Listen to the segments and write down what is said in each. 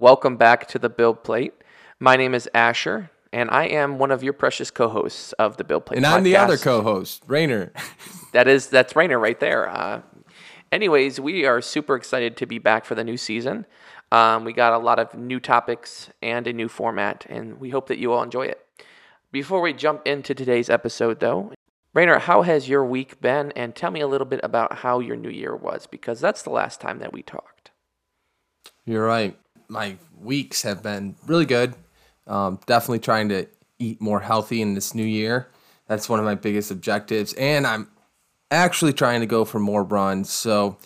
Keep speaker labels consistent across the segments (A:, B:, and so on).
A: Welcome back to the Build Plate. My name is Asher, and I am one of your precious co-hosts of the Build Plate.
B: And I'm the other co-host, Rainer.
A: That is that's Rainer right there. Uh, anyways, we are super excited to be back for the new season. Um, we got a lot of new topics and a new format, and we hope that you all enjoy it. Before we jump into today's episode, though, Rainer, how has your week been? And tell me a little bit about how your new year was, because that's the last time that we talked.
B: You're right. My weeks have been really good. Um, definitely trying to eat more healthy in this new year. That's one of my biggest objectives. And I'm actually trying to go for more runs. So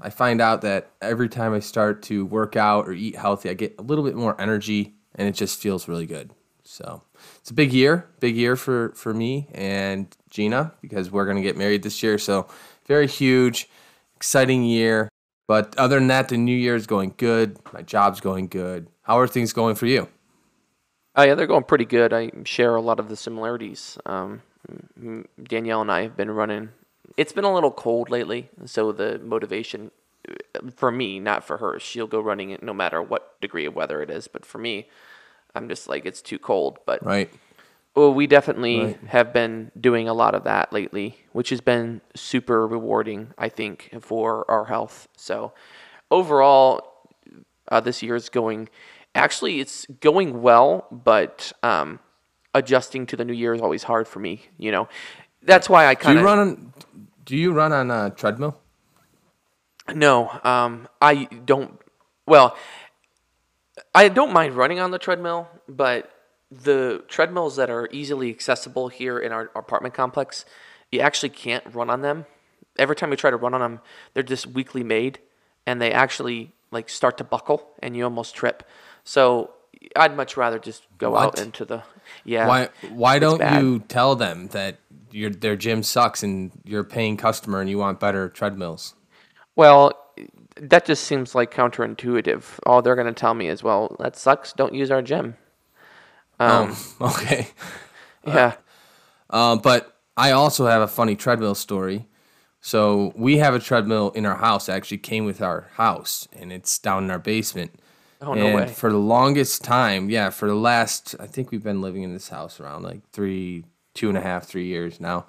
B: I find out that every time I start to work out or eat healthy, I get a little bit more energy and it just feels really good. So it's a big year, big year for, for me and Gina because we're going to get married this year. So very huge, exciting year. But other than that, the new year is going good. My job's going good. How are things going for you?
A: Oh, yeah, they're going pretty good. I share a lot of the similarities. Um, Danielle and I have been running. It's been a little cold lately, so the motivation uh, for me, not for her, she'll go running it no matter what degree of weather it is. But for me, I'm just like it's too cold. But
B: Right.
A: Well, we definitely
B: Right.
A: have been doing a lot of that lately, which has been super rewarding, I think, for our health. So, overall, uh, this year is going. Actually, it's going well, but um, adjusting to the new year is always hard for me. You know, that's why I
B: Do
A: kind
B: you
A: of
B: run on? Do you run on a treadmill?
A: No, um, I don't. Well, I don't mind running on the treadmill, but the treadmills that are easily accessible here in our apartment complex, you actually can't run on them. Every time you try to run on them, they're just weakly made, and they actually like start to buckle, and you almost trip. So I'd much rather just go out into the yeah.
B: Why? Why don't
A: bad.
B: you tell them that your their gym sucks and you're a paying customer and you want better treadmills?
A: Well, that just seems like counterintuitive. All they're going to tell me is, well, that sucks. Don't use our gym. Um,
B: Oh, okay.
A: yeah.
B: Uh, but I also have a funny treadmill story. So we have a treadmill in our house. It actually came with our house, and it's down in our basement.
A: Oh, no way.
B: for the longest time, yeah, for the last, I think we've been living in this house around like three, two and a half, three years now,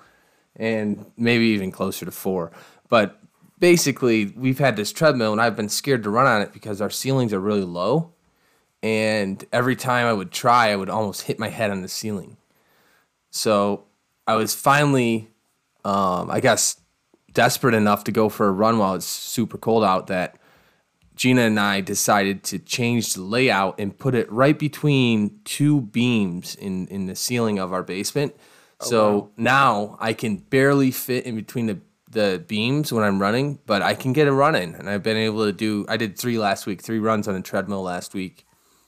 B: and maybe even closer to four. But basically, we've had this treadmill, and I've been scared to run on it because our ceilings are really low. And every time I would try, I would almost hit my head on the ceiling. So I was finally, um, I guess, desperate enough to go for a run while it's super cold out that Gina and I decided to change the layout and put it right between two beams in, in the ceiling of our basement. so now I can barely fit in between the, the beams when I'm running, but I can get a run in. And I've been able to do, I did three last week, three runs on a treadmill last week.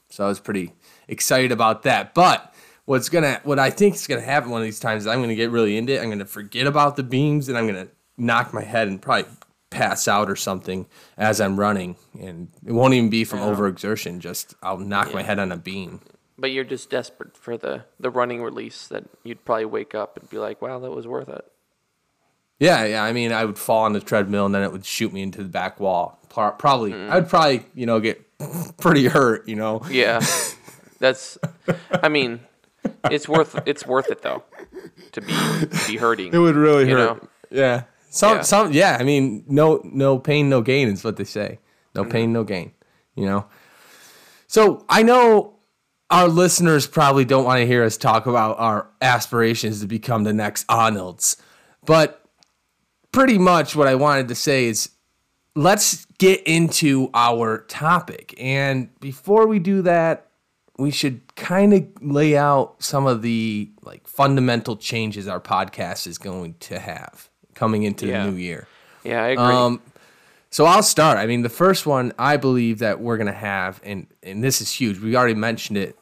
B: So I was pretty excited about that. But what's gonna what I think is gonna happen one of these times is I'm gonna get really into it. I'm gonna forget about the beams and I'm gonna knock my head and probably pass out or something as I'm running. And it won't even be from overexertion, just I'll knock my head on a beam.
A: But you're just desperate for the, the running release that you'd probably wake up and be like, wow, that was worth it.
B: Yeah, yeah. I mean, I would fall on the treadmill and then it would shoot me into the back wall. Probably,
A: Mm.
B: I'd probably, you know, get pretty hurt. You know.
A: Yeah. That's, I mean, it's worth it's worth it though to be be hurting.
B: It would really hurt.
A: know?
B: Yeah. Some
A: Yeah.
B: some yeah, I mean no no pain no gain is what they say. No mm-hmm. pain no gain, you know. So, I know our listeners probably don't want to hear us talk about our aspirations to become the next Arnolds. But pretty much what I wanted to say is let's get into our topic. And before we do that, we should kind of lay out some of the like fundamental changes our podcast is going to have coming into
A: Yeah.
B: the new year.
A: Yeah, I agree.
B: Um, so I'll start. I mean, the first one I believe that we're gonna have, and and this is huge. We already mentioned it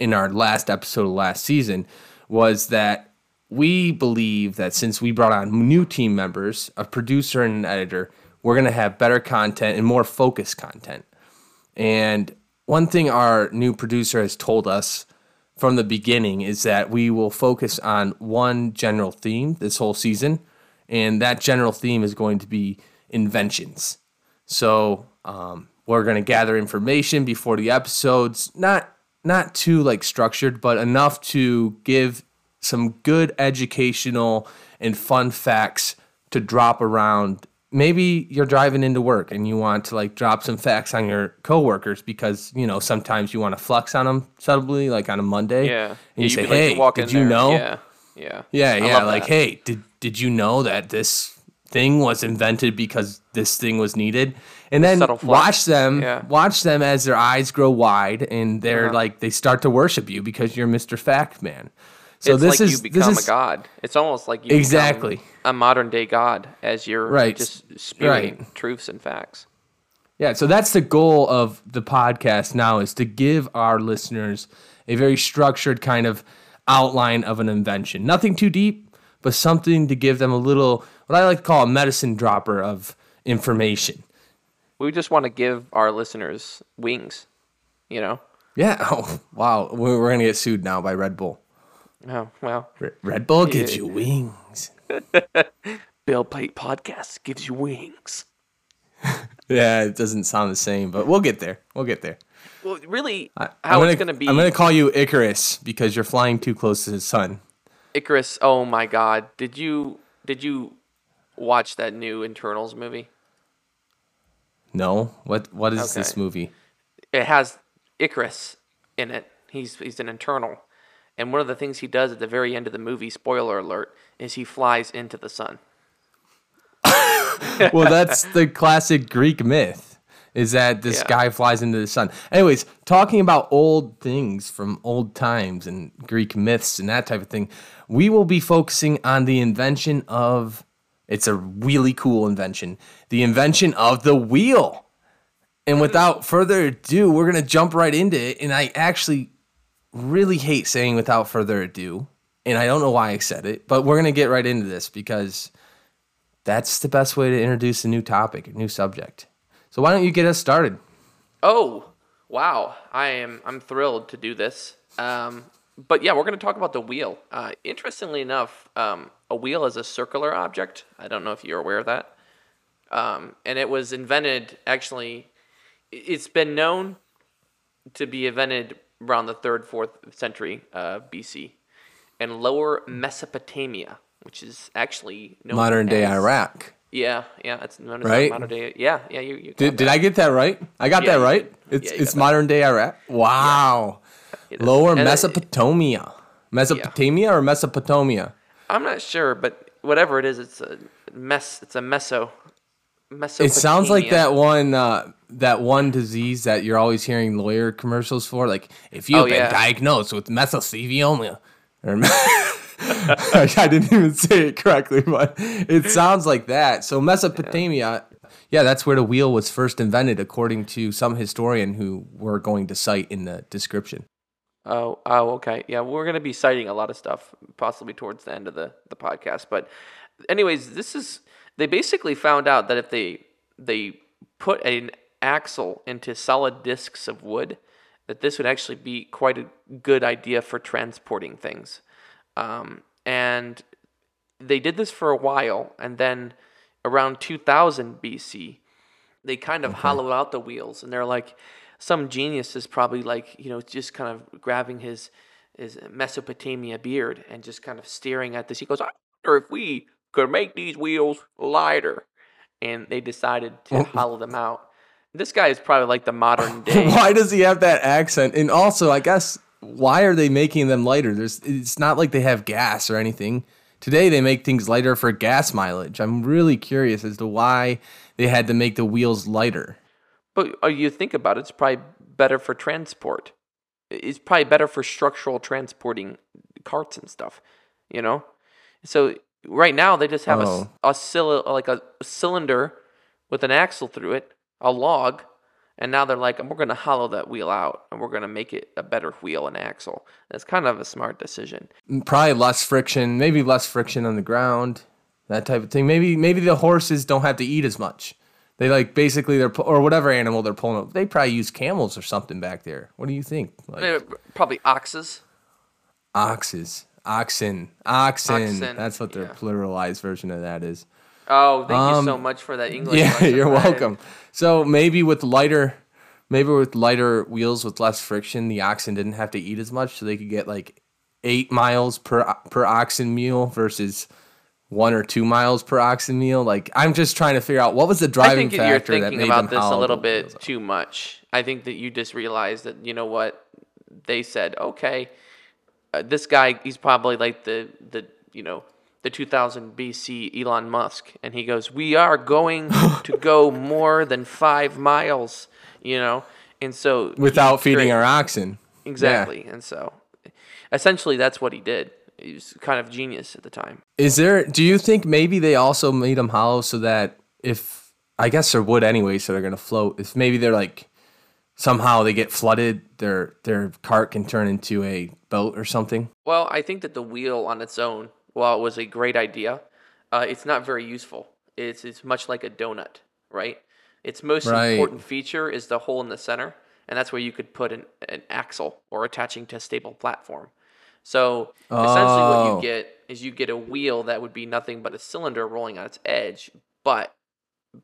B: in our last episode of last season, was that we believe that since we brought on new team members, a producer and an editor, we're gonna have better content and more focused content. And one thing our new producer has told us from the beginning is that we will focus on one general theme this whole season, and that general theme is going to be inventions. So um, we're going to gather information before the episodes. Not not too like structured, but enough to give some good educational and fun facts to drop around. Maybe you're driving into work and you want to like drop some facts on your coworkers because you know sometimes you want to flex on them subtly, like on a Monday.
A: Yeah.
B: and you
A: You'd
B: say,
A: like,
B: "Hey, did you
A: there.
B: know?"
A: Yeah. Yeah.
B: Yeah, yeah. Like,
A: that.
B: hey, did did you know that this thing was invented because this thing was needed? And then watch them,
A: Yeah.
B: watch them as their eyes grow wide and they're
A: Uh-huh.
B: like they start to worship you because you're Mr. Fact Man. So
A: it's
B: this
A: like
B: is
A: you become
B: this is
A: a god. It's almost like you become
B: Exactly.
A: a modern day god as you're
B: Right.
A: just spewing
B: Right.
A: truths and facts.
B: Yeah, so that's the goal of the podcast now is to give our listeners a very structured kind of outline of an invention. Nothing too deep, but something to give them a little what I like to call a medicine dropper of information.
A: We just want to give our listeners wings, you know?
B: Yeah. Oh, wow. We're, we're going to get sued now by Red Bull.
A: Oh, well,
B: Re- Red Bull gives you wings.
A: Build Plate Podcast gives you wings.
B: Yeah, it doesn't sound the same, but we'll get there. We'll get there.
A: Well, really,
B: I,
A: how
B: I'm
A: it's
B: gonna,
A: be
B: I'm going to call you Icarus because you're flying too close to the sun.
A: Icarus. Oh my God. Did you, did you watch that new Eternals movie?
B: No? What What is this movie?
A: it has Icarus in it. He's he's an Eternal, and one of the things he does at the very end of the movie, spoiler alert, is he flies into the sun.
B: well, that's the classic Greek myth is that this
A: Yeah.
B: guy flies into the sun. Anyways, talking about old things from old times and Greek myths and that type of thing, we will be focusing on the invention of it's a really cool invention, the invention of the wheel. And without further ado, we're going to jump right into it. And I actually really hate saying without further ado. And I don't know why I said it, but we're going to get right into this because that's the best way to introduce a new topic, a new subject. So why don't you get us started?
A: Oh, wow! I am I'm thrilled to do this. Um, but yeah, we're going to talk about the wheel. Uh, interestingly enough, um, a wheel is a circular object. I don't know if you're aware of that. Um, and it was invented actually. It's been known to be invented around the third, fourth century uh, BC, and Lower Mesopotamia, which is actually known
B: Modern day
A: as-
B: Iraq.
A: Yeah, yeah, it's known as
B: Right?
A: modern day. Yeah, yeah, you. you
B: Did, did. I get that right? I got
A: Yeah,
B: that right. It's
A: Yeah,
B: it's
A: that.
B: modern day Iraq. Wow.
A: Is.
B: Lower
A: And it-
B: Mesopotamia. Mesopotamia or Mesopotamia?
A: I'm not sure, but whatever it is, it's a mess. It's a meso.
B: It sounds like that one uh, that one disease that you're always hearing lawyer commercials for. Like if you've
A: Oh,
B: been
A: yeah.
B: diagnosed with mesothelioma, I didn't even say it correctly, but it sounds like that. So Mesopotamia, yeah, that's where the wheel was first invented, according to some historian who we're going to cite in the description.
A: Oh, oh, okay. Yeah, we're gonna be citing a lot of stuff, possibly towards the end of the the podcast. But, anyways, this is they basically found out that if they they put an axle into solid discs of wood, that this would actually be quite a good idea for transporting things. Um, and they did this for a while, and then around 2000 BC, they kind of hollowed out the wheels, and they're like, some genius is probably like, you know, just kind of grabbing his his Mesopotamia beard and just kind of staring at this. He goes, I wonder if we could make these wheels lighter, and they decided to hollow them out. This guy is probably like the modern day.
B: why does he have that accent? And also, I guess, why are they making them lighter? There's, it's not like they have gas or anything. Today, they make things lighter for gas mileage. I'm really curious as to why they had to make the wheels lighter.
A: But uh, you think about it, it's probably better for transport. It's probably better for structural transporting carts and stuff, you know? So right now they just have a
B: Oh.
A: a, cyli- like a cylinder with an axle through it, a log, and now they're like, we're going to hollow that wheel out and we're going to make it a better wheel and axle. That's kind of a smart decision.
B: Mm, probably less friction, maybe less friction on the ground, that type of thing. Maybe maybe the horses don't have to eat as much. They like basically they're or whatever animal they're pulling. up. They probably use camels or something back there. What do you think? Like
A: Probably oxes.
B: oxes, oxen, oxen.
A: Oxen,
B: That's what their
A: yeah.
B: pluralized version of that is.
A: Oh, thank you so
B: Um,
A: much for that English.
B: Yeah,
A: lesson,
B: you're
A: Ryan.
B: welcome. So maybe with lighter, maybe with lighter wheels with less friction, the oxen didn't have to eat as much, so they could get like eight miles per per oxen meal versus one or two miles per oxen meal. Like I'm just trying to figure out what was the
A: I
B: driving
A: you're
B: factor that
A: thinking
B: made
A: about
B: them
A: this a little bit too much. I think that you just realized that you know what they said. Okay, uh, this guy he's probably like the the you know the 2000 BC Elon Musk, and he goes, "We are going to go more than five miles," you know, and so
B: without feeding
A: create-
B: our oxen.
A: exactly, and so essentially that's what he did. He was kind of genius at the time.
B: Is there? Do you think maybe they also made them hollow so that if I guess they're wood anyway, so they're gonna float. If maybe they're like somehow they get flooded, their their cart can turn into a boat or something.
A: Well, I think that the wheel on its own, while it was a great idea, uh, it's not very useful. It's it's much like a donut, right? Its most
B: Right.
A: important feature is the hole in the center, and that's where you could put an, an axle or attaching to a stable platform. So essentially, what
B: Oh.
A: you get is you get a wheel that would be nothing but a cylinder rolling on its edge. But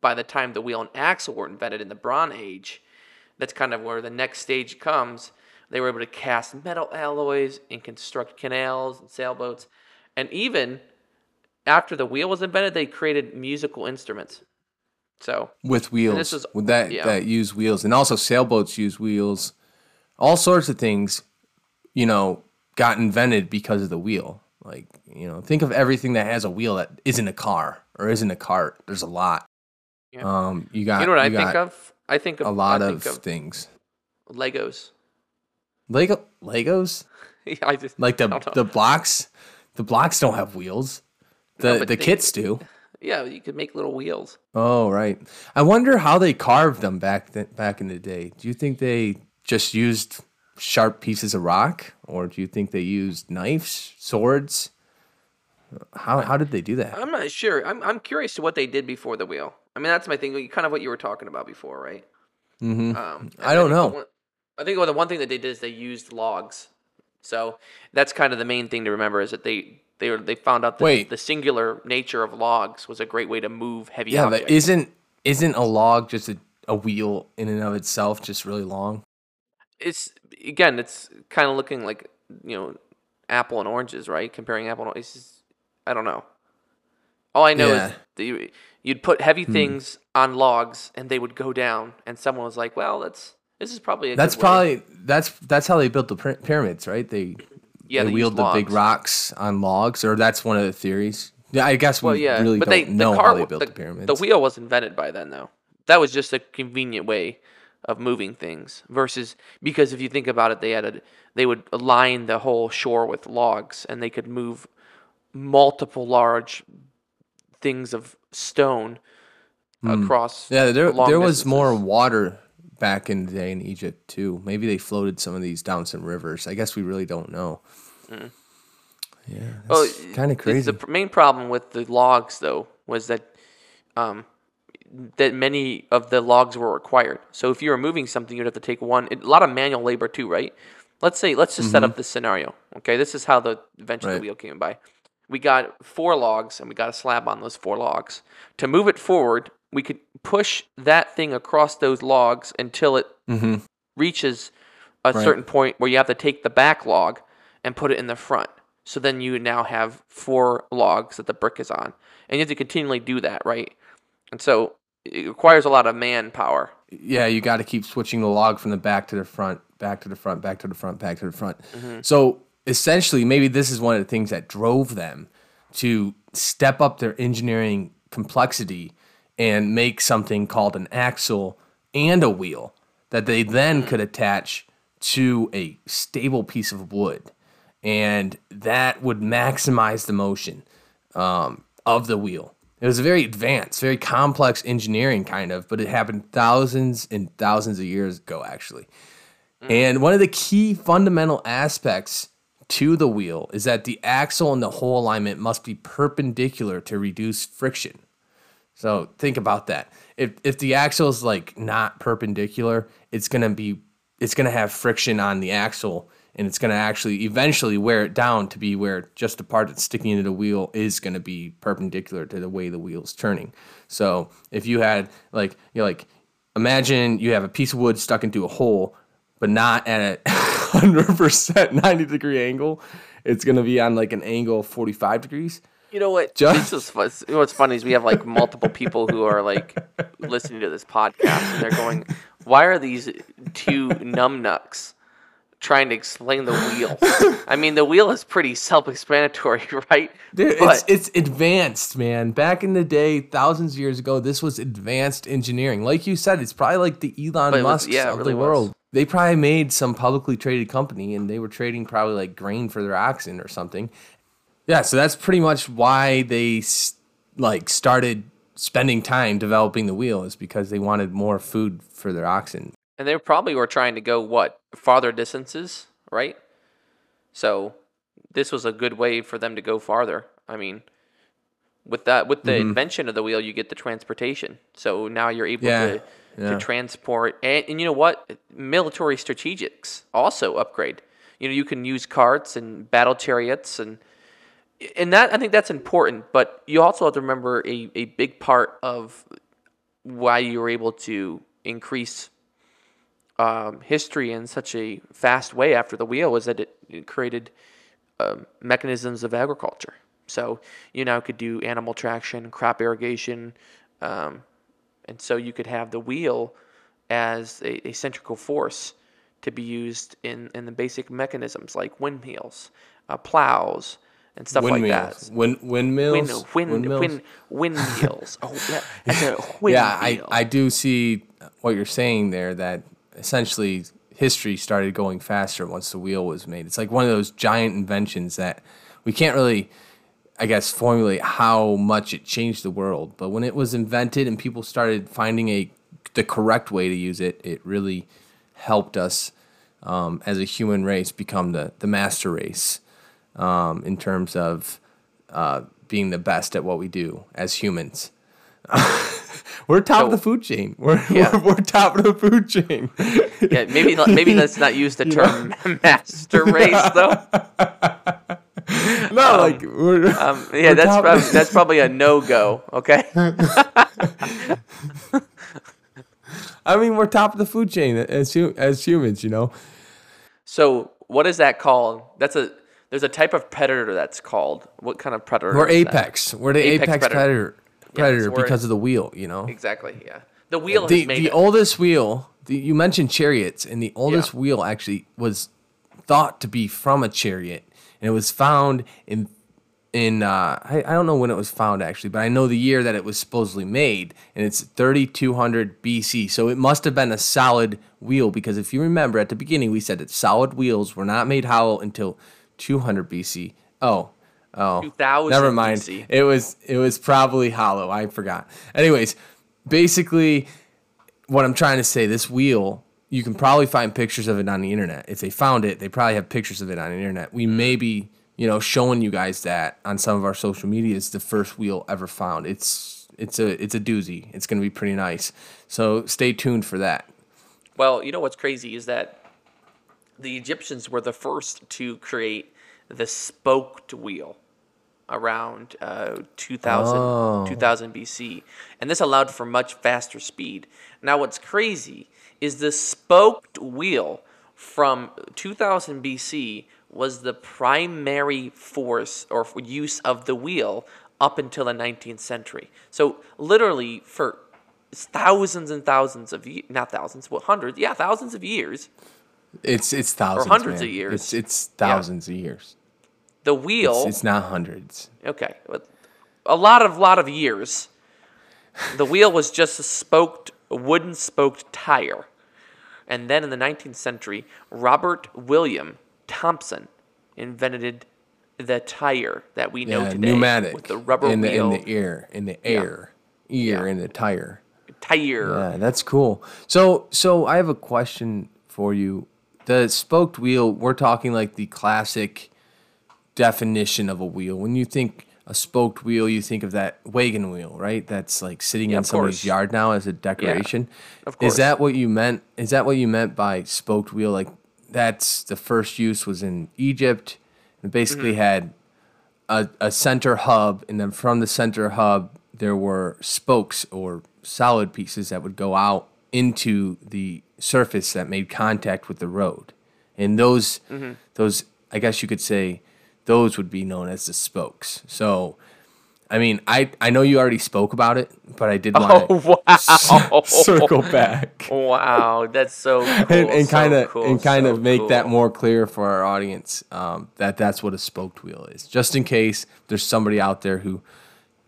A: by the time the wheel and axle were invented in the Bronze Age, that's kind of where the next stage comes. They were able to cast metal alloys and construct canals and sailboats. And even after the wheel was invented, they created musical instruments. So,
B: with wheels
A: is-
B: with that
A: yeah.
B: that use wheels and also sailboats use wheels all sorts of things you know got invented because of the wheel like you know think of everything that has a wheel that isn't a car or isn't a cart there's a lot
A: Yeah.
B: um you got
A: you know what I
B: got
A: think of? I think of
B: a lot
A: I
B: of,
A: think of
B: things
A: Legos.
B: lego legos
A: I just
B: like the
A: I don't know.
B: the blocks the blocks don't have wheels the
A: No,
B: the
A: they-
B: kits do
A: yeah, you could make little wheels.
B: Oh, right. I wonder how they carved them back th- back in the day. Do you think they just used sharp pieces of rock, or do you think they used knives, swords? How how did they do that?
A: I'm not sure. I'm I'm curious to what they did before the wheel. I mean, that's my thing. Kind of what you were talking about before, right?
B: hmm
A: Um,
B: I don't
A: the
B: know.
A: one- I think well, the one thing that they did is they used logs. So that's kind of the main thing to remember is that they they were, they found out that
B: Wait.
A: the singular nature of logs was a great way to move heavy
B: Yeah,
A: objects.
B: but isn't isn't a log just a, a wheel in and of itself, just really long?
A: it's again, it's kind of looking like you know apple and oranges, right? Comparing apple and oranges. I don't know. All I know
B: Yeah.
A: is that you, you'd put heavy
B: Hmm.
A: things on logs and they would go down, and someone was like, "Well, that's this is probably a
B: That's
A: good way."
B: probably that's that's how they built the pyramids, right? They
A: yeah
B: they
A: they
B: wheeled the big rocks on logs, or that's one of the theories. Yeah, I guess we
A: Well, yeah,
B: really
A: but
B: don't
A: they
B: know
A: the
B: how they built
A: the,
B: the, pyramids.
A: The wheel was invented by then, though. That was just a convenient way of moving things. Versus because if you think about it, they had a, they would line the whole shore with logs, and they could move multiple large things of stone across.
B: Hmm. Yeah, there
A: long
B: there was more water back in the day in Egypt too. Maybe they floated some of these down some rivers. I guess we really don't know. Yeah,
A: Well,
B: that's kind of crazy.
A: The main problem with the logs, though, was that um, that many of the logs were required. So if you were moving something, you'd have to take one. A lot of manual labor too, right? Let's say, let's just set up this scenario. Okay, this is how the invention of the wheel came by. We got four logs, and we got a slab on those four logs. To move it forward, we could push that thing across those logs until it
B: hmm
A: reaches a certain point where you have to take the back log and put it in the front. So then you now have four logs that the brick is on. And you have to continually do that, right? And so it requires a lot of manpower.
B: Yeah, you got to keep switching the log from the back to the front, back to the front, back to the front, back to the front.
A: Mm-hmm.
B: So essentially, maybe this is one of the things that drove them to step up their engineering complexity and make something called an axle and a wheel that they then
A: Mm-hmm.
B: could attach to a stable piece of wood. And that would maximize the motion um, of the wheel. It was a very advanced, very complex engineering kind of, but it happened thousands and thousands of years ago, actually. And one of the key fundamental aspects to the wheel is that the axle and the hole alignment must be perpendicular to reduce friction. So think about that. If if the axle is like not perpendicular, it's gonna be it's gonna have friction on the axle and it's to actually eventually wear it down to be where just the part that's sticking into the wheel is to be perpendicular to the way the wheel's turning. So if you had like you like imagine you have a piece of wood stuck into a hole, but not at a hundred percent ninety degree angle, it's going to be on like an angle of forty five degrees.
A: You know what?
B: Just-
A: This is. You know what's funny is we have like multiple people who are like listening to this podcast and they're going, "Why are these two numbnucks trying to explain the wheel?" I mean, the wheel is pretty self-explanatory, right?
B: Dude, it's
A: But-
B: it's advanced, man. Back in the day, thousands of years ago, this was advanced engineering. Like you said, it's probably like the Elon
A: But
B: Musk
A: yeah,
B: of
A: really
B: the
A: was.
B: They probably made some publicly traded company, and they were trading probably like grain for their oxen or something. Yeah, so that's pretty much why they like started spending time developing the wheel is because they wanted more food for their oxen.
A: and they probably were trying to go what farther distances, right? So this was a good way for them to go farther. I mean, with that, with the
B: Mm-hmm.
A: invention of the wheel, you get the transportation. So now you're able
B: Yeah,
A: to
B: yeah.
A: to transport, and, and you know what? Military strategics also upgrade. You know, you can use carts and battle chariots and and that I think that's important, but you also have to remember a, a big part of why you were able to increase um, history in such a fast way after the wheel was that it, it created um, mechanisms of agriculture. So you now could do animal traction, crop irrigation, um, and so you could have the wheel as a, a centrical force to be used in, in the basic mechanisms like windmills, uh, plows, and stuff like that.
B: Wind, windmills,
A: Wind, wind,
B: windmills.
A: wind, windmills. oh, yeah, a
B: yeah, I. I do see what you're saying there that essentially history started going faster once the wheel was made. It's like one of those giant inventions that we can't really, I guess, formulate how much it changed the world. But when it was invented and people started finding a the correct way to use it, it really helped us um, as a human race become the, the master race um, in terms of uh, being the best at what we do as humans. we're top of the food chain. We're,
A: Yeah.
B: we're, we're top of the food chain.
A: Yeah, maybe maybe let's not use the term master race though.
B: no, like we're,
A: Um, yeah, that's
B: top-
A: probably that's probably a no go. Okay.
B: I mean, we're top of the food chain as as humans. You know,
A: So what is that called? That's a there's a type of predator that's called. What kind of predator?
B: we're apex. We're the
A: Apex
B: apex,
A: predator.
B: predator. Predator because of the wheel. You know,
A: Exactly. Yeah. The wheel
B: the the
A: it.
B: oldest wheel. The, you mentioned chariots, and the oldest
A: Yeah.
B: wheel actually was thought to be from a chariot, and it was found in in uh, I, I don't know when it was found actually, but I know the year that it was supposedly made, and it's 3200 BC. So it must have been a solid wheel because if you remember at the beginning we said that solid wheels were not made hollow until 200 BC. Oh, oh,
A: 2000
B: never mind.
A: BC.
B: It was it was probably hollow. I forgot. Anyways, basically, what I'm trying to say, this wheel, you can probably find pictures of it on the internet. If they found it, they probably have pictures of it on the internet. We may be, you know, showing you guys that on some of our social media. It's the first wheel ever found. It's it's a it's a doozy. It's gonna be pretty nice. So stay tuned for that.
A: Well, you know what's crazy is that the Egyptians were the first to create the spoked wheel around uh, 2000,
B: Oh.
A: 2000 BC. And this allowed for much faster speed. Now, what's crazy is the spoked wheel from 2000 BC was the primary force or use of the wheel up until the 19th century. So, literally, for thousands and thousands of years, not thousands, what hundreds, yeah, thousands of years,
B: It's it's thousands.
A: or hundreds of years.
B: It's it's thousands of years.
A: the wheel.
B: it's not hundreds.
A: Okay, a lot of lot of years. The wheel was just a spoked, a wooden spoked tire, and then in the 19th century, Robert William Thomson invented the tire that we know
B: Yeah,
A: today
B: pneumatic
A: with the rubber
B: in the,
A: wheel
B: in the ear in the air ear in the tire.
A: tire.
B: Yeah, that's cool. So, so I have a question for you. The spoked wheel, we're talking like the classic definition of a wheel. When you think a spoked wheel, you think of that wagon wheel, right? That's like sitting in somebody's
A: course.
B: yard now as a decoration.
A: of course.
B: Is that what you meant? Is that what you meant by spoked wheel? Like that's the first use was in Egypt, and basically
A: Mm-hmm.
B: had a, a center hub, and then from the center hub there were spokes or solid pieces that would go out into the surface that made contact with the road, and those
A: Mm-hmm.
B: those I guess you could say those would be known as the spokes. So. I mean, I, I know you already spoke about it, but I did want to
A: Oh wow!
B: circle back
A: wow, that's so cool.
B: and, kind of and kind
A: so
B: of make that more clear for our audience um, that that's what a spoked wheel is. Just in case there's somebody out there who,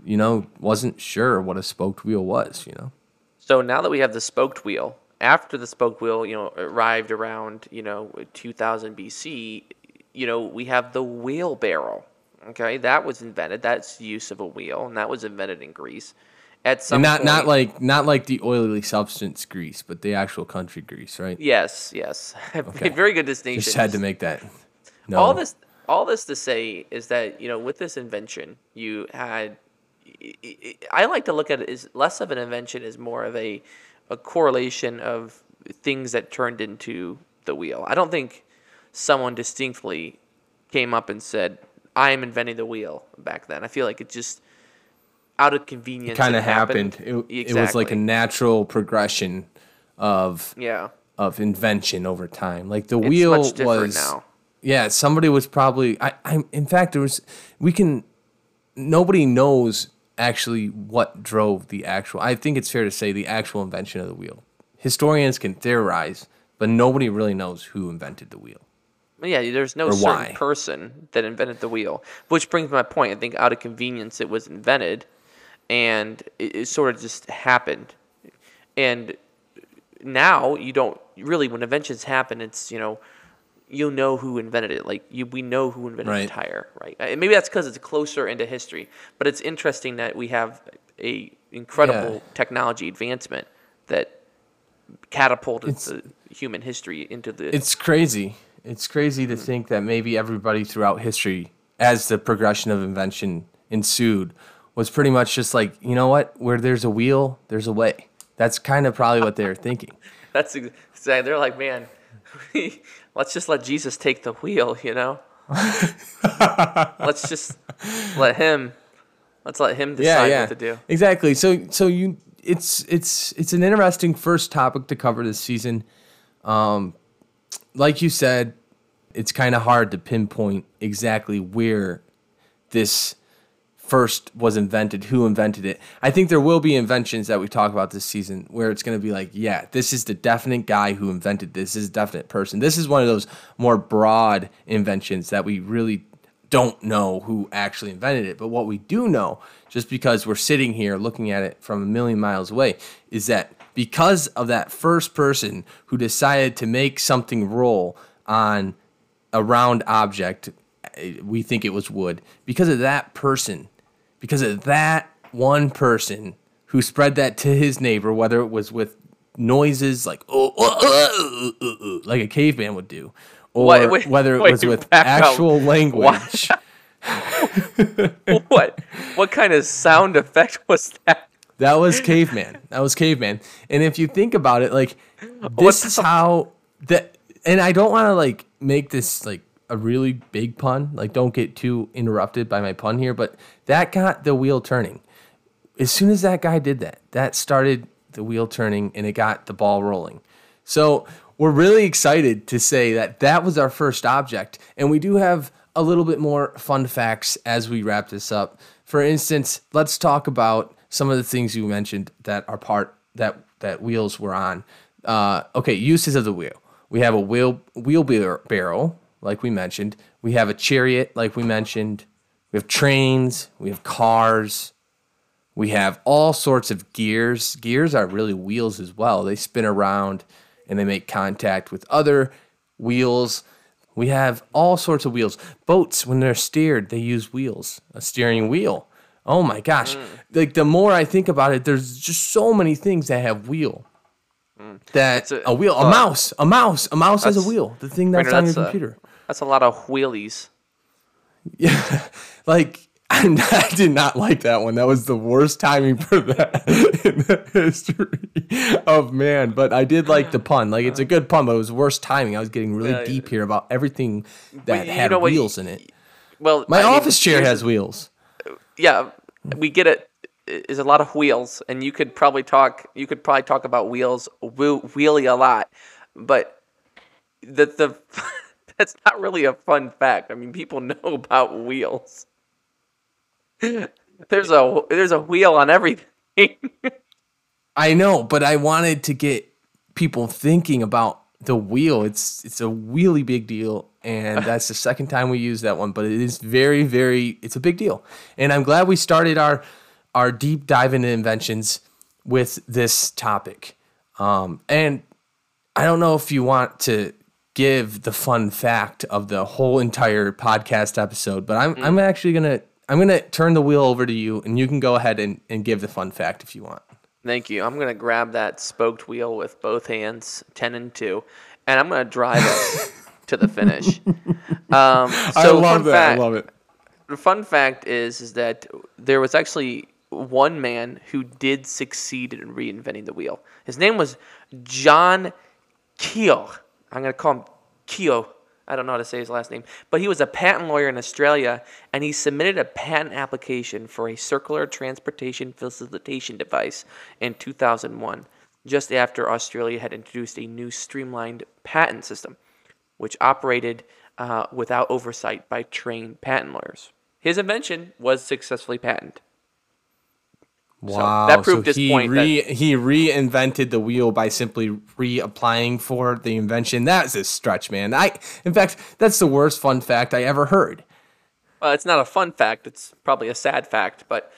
B: you know, wasn't sure what a spoked wheel was. You know,
A: So now that we have the spoked wheel, after the spoked wheel, you know, arrived around, you know, 2000 BC, you know, we have the wheelbarrow. Okay, that was invented. That's the use of a wheel, and that was invented in Greece. At some
B: and not
A: point,
B: not like not like the oily substance grease, but the actual country grease, right?
A: yes, yes, Okay. very good distinction.
B: Just had to make that. No.
A: all this all this to say is that you know with this invention you had i- like to look at it as less of an invention as more of a a correlation of things that turned into the wheel i don't think someone distinctly came up and said i am inventing the wheel back then i feel like it just out of convenience
B: kind of happened. It, it was like a natural progression of
A: yeah
B: of invention over time. Like the
A: it's
B: wheel
A: much different
B: was
A: now
B: Yeah, somebody was probably I, I in fact there was we can nobody knows actually what drove the actual I think it's fair to say the actual invention of the wheel. Historians can theorize, but nobody really knows who invented the wheel.
A: Yeah, there's no certain
B: why.
A: person that invented the wheel. Which brings my point. I think out of convenience it was invented and it, it sort of just happened. And now you don't really when inventions happen it's, you know, you know who invented it. Like you, we know who invented
B: Right.
A: the tire, right? Uh, Maybe that's because it's closer into history. But it's interesting that we have a incredible
B: Yeah.
A: technology advancement that catapulted human history into the
B: It's crazy. It's crazy to think that maybe everybody throughout history, as the progression of invention ensued, was pretty much just like, you know what? Where there's a wheel, there's a way. That's kind of probably what they were thinking.
A: That's ex- exactly. They're like, man, let's just let Jesus take the wheel, you know. let's just let him. Let's let him decide what to do.
B: Exactly. So so you it's it's it's an interesting first topic to cover this season. Um like you said, it's kind of hard to pinpoint exactly where this first was invented, who invented it. I think there will be inventions that we talk about this season where it's going to be like, yeah, this is the definite guy who invented this. This is a definite person. This is one of those more broad inventions that we really don't know who actually invented it. But what we do know, just because we're sitting here looking at it from a million miles away, is that because of that first person who decided to make something roll on a round object, eh, we think it was wood, because of that person, because of that one person who spread that to his neighbor, whether it was with noises like oh, oh, oh, oh, oh, like a caveman would do, or
A: Wait, wait,
B: whether it
A: wait,
B: was with actual language.
A: what? What kind of sound effect was that?
B: That was caveman. That was caveman. And if you think about it, like this is how that. And I don't want to like make this like a really big pun. Like, don't get too interrupted by my pun here. But that got the wheel turning. As soon as that guy did that, that started the wheel turning and it got the ball rolling. So we're really excited to say that that was our first object. And we do have a little bit more fun facts as we wrap this up. For instance, let's talk about some of the things you mentioned that are part that that wheels were on. Uh, okay, uses of the wheel. We have a wheel wheelbarrow, like we mentioned. We have a chariot, like we mentioned. We have trains. We have cars. We have all sorts of gears. Gears are really wheels as well. They spin around and they make contact with other wheels. We have all sorts of wheels. Boats, when they're steered, they use wheels, a steering wheel. Oh my gosh. Mm. Like the more I think about it, there's just so many things that have wheel. Mm.
A: That a-
B: a, wheel, a mouse, a mouse, a mouse has a wheel. The thing that's
A: Brandon,
B: on your
A: that's a-
B: computer.
A: That's a lot of wheelies.
B: Yeah, like I did not like that one. That was the worst timing for that in the history of man. But I did like the pun. Like it's a good pun, but it was worst timing. I was getting really
A: Yeah,
B: deep here about everything that had
A: what,
B: wheels in it.
A: Well,
B: My
A: I mean,
B: office chair has wheels.
A: Yeah, we get it. Is a lot of wheels, and you could probably talk. You could probably talk about wheels, wheel, wheelie a lot, but the the that's not really a fun fact. I mean, people know about wheels. There's a there's a wheel on everything.
B: I know, but I wanted to get people thinking about the wheel. It's it's a really big deal, and that's the second time we use that one. But it is very, very. It's a big deal, and I'm glad we started our our deep dive into inventions with this topic. Um, and I don't know if you want to give the fun fact of the whole entire podcast episode, but I'm I'm actually gonna I'm gonna turn the wheel over to you, and you can go ahead and, and give the fun fact if you want.
A: Thank you. I'm gonna grab that spoked wheel with both hands, ten and two, and I'm gonna drive it to the finish. Um, so fun fact, I love
B: it.
A: the fun fact is is that there was actually one man who did succeed in reinventing the wheel. His name was John Keel. I'm gonna call him Keo. I don't know how to say his last name, but he was a patent lawyer in Australia, and he submitted a patent application for a circular transportation facilitation device in 2001, just after Australia had introduced a new streamlined patent system, which operated uh, without oversight by trained patent lawyers. His invention was successfully patented.
B: Wow,
A: that proved his
B: he
A: point that-
B: Re, he reinvented the wheel by simply reapplying for the invention. That's a stretch, man. I, in fact, that's the worst fun fact I ever heard.
A: Well, it's not a fun fact; it's probably a sad fact, but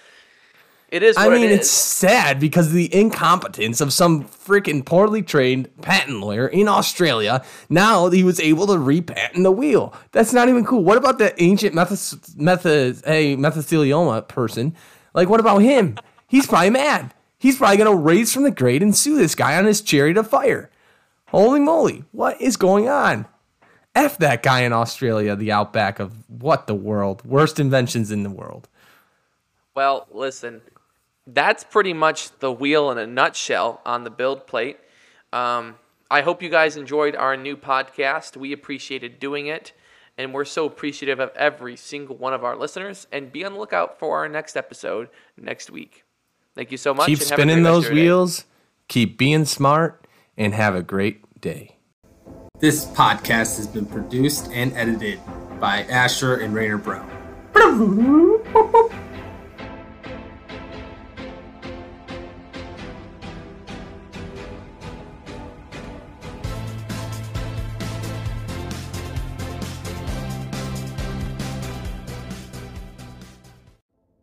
A: it is.
B: I mean,
A: it
B: it's sad because of the incompetence of some freaking poorly trained patent lawyer in Australia. Now he was able to repatent the wheel. That's not even cool. What about the ancient method, method, hey, mesothelioma person? Like, what about him? He's probably mad. He's probably gonna raise from the grave and sue this guy on his chariot of fire. Holy moly, what is going on? F that guy in Australia, the outback of what the world. Worst inventions in the world.
A: Well, listen, that's pretty much the wheel in a nutshell on the build plate. Um, I hope you guys enjoyed our new podcast. We appreciated doing it, and we're so appreciative of every single one of our listeners. And be on the lookout for our next episode next week. Thank you so much.
B: Keep
A: and
B: spinning
A: great
B: those
A: of day.
B: wheels, keep being smart, and have a great day. This podcast has been produced and edited by Asher and Rainer Brown.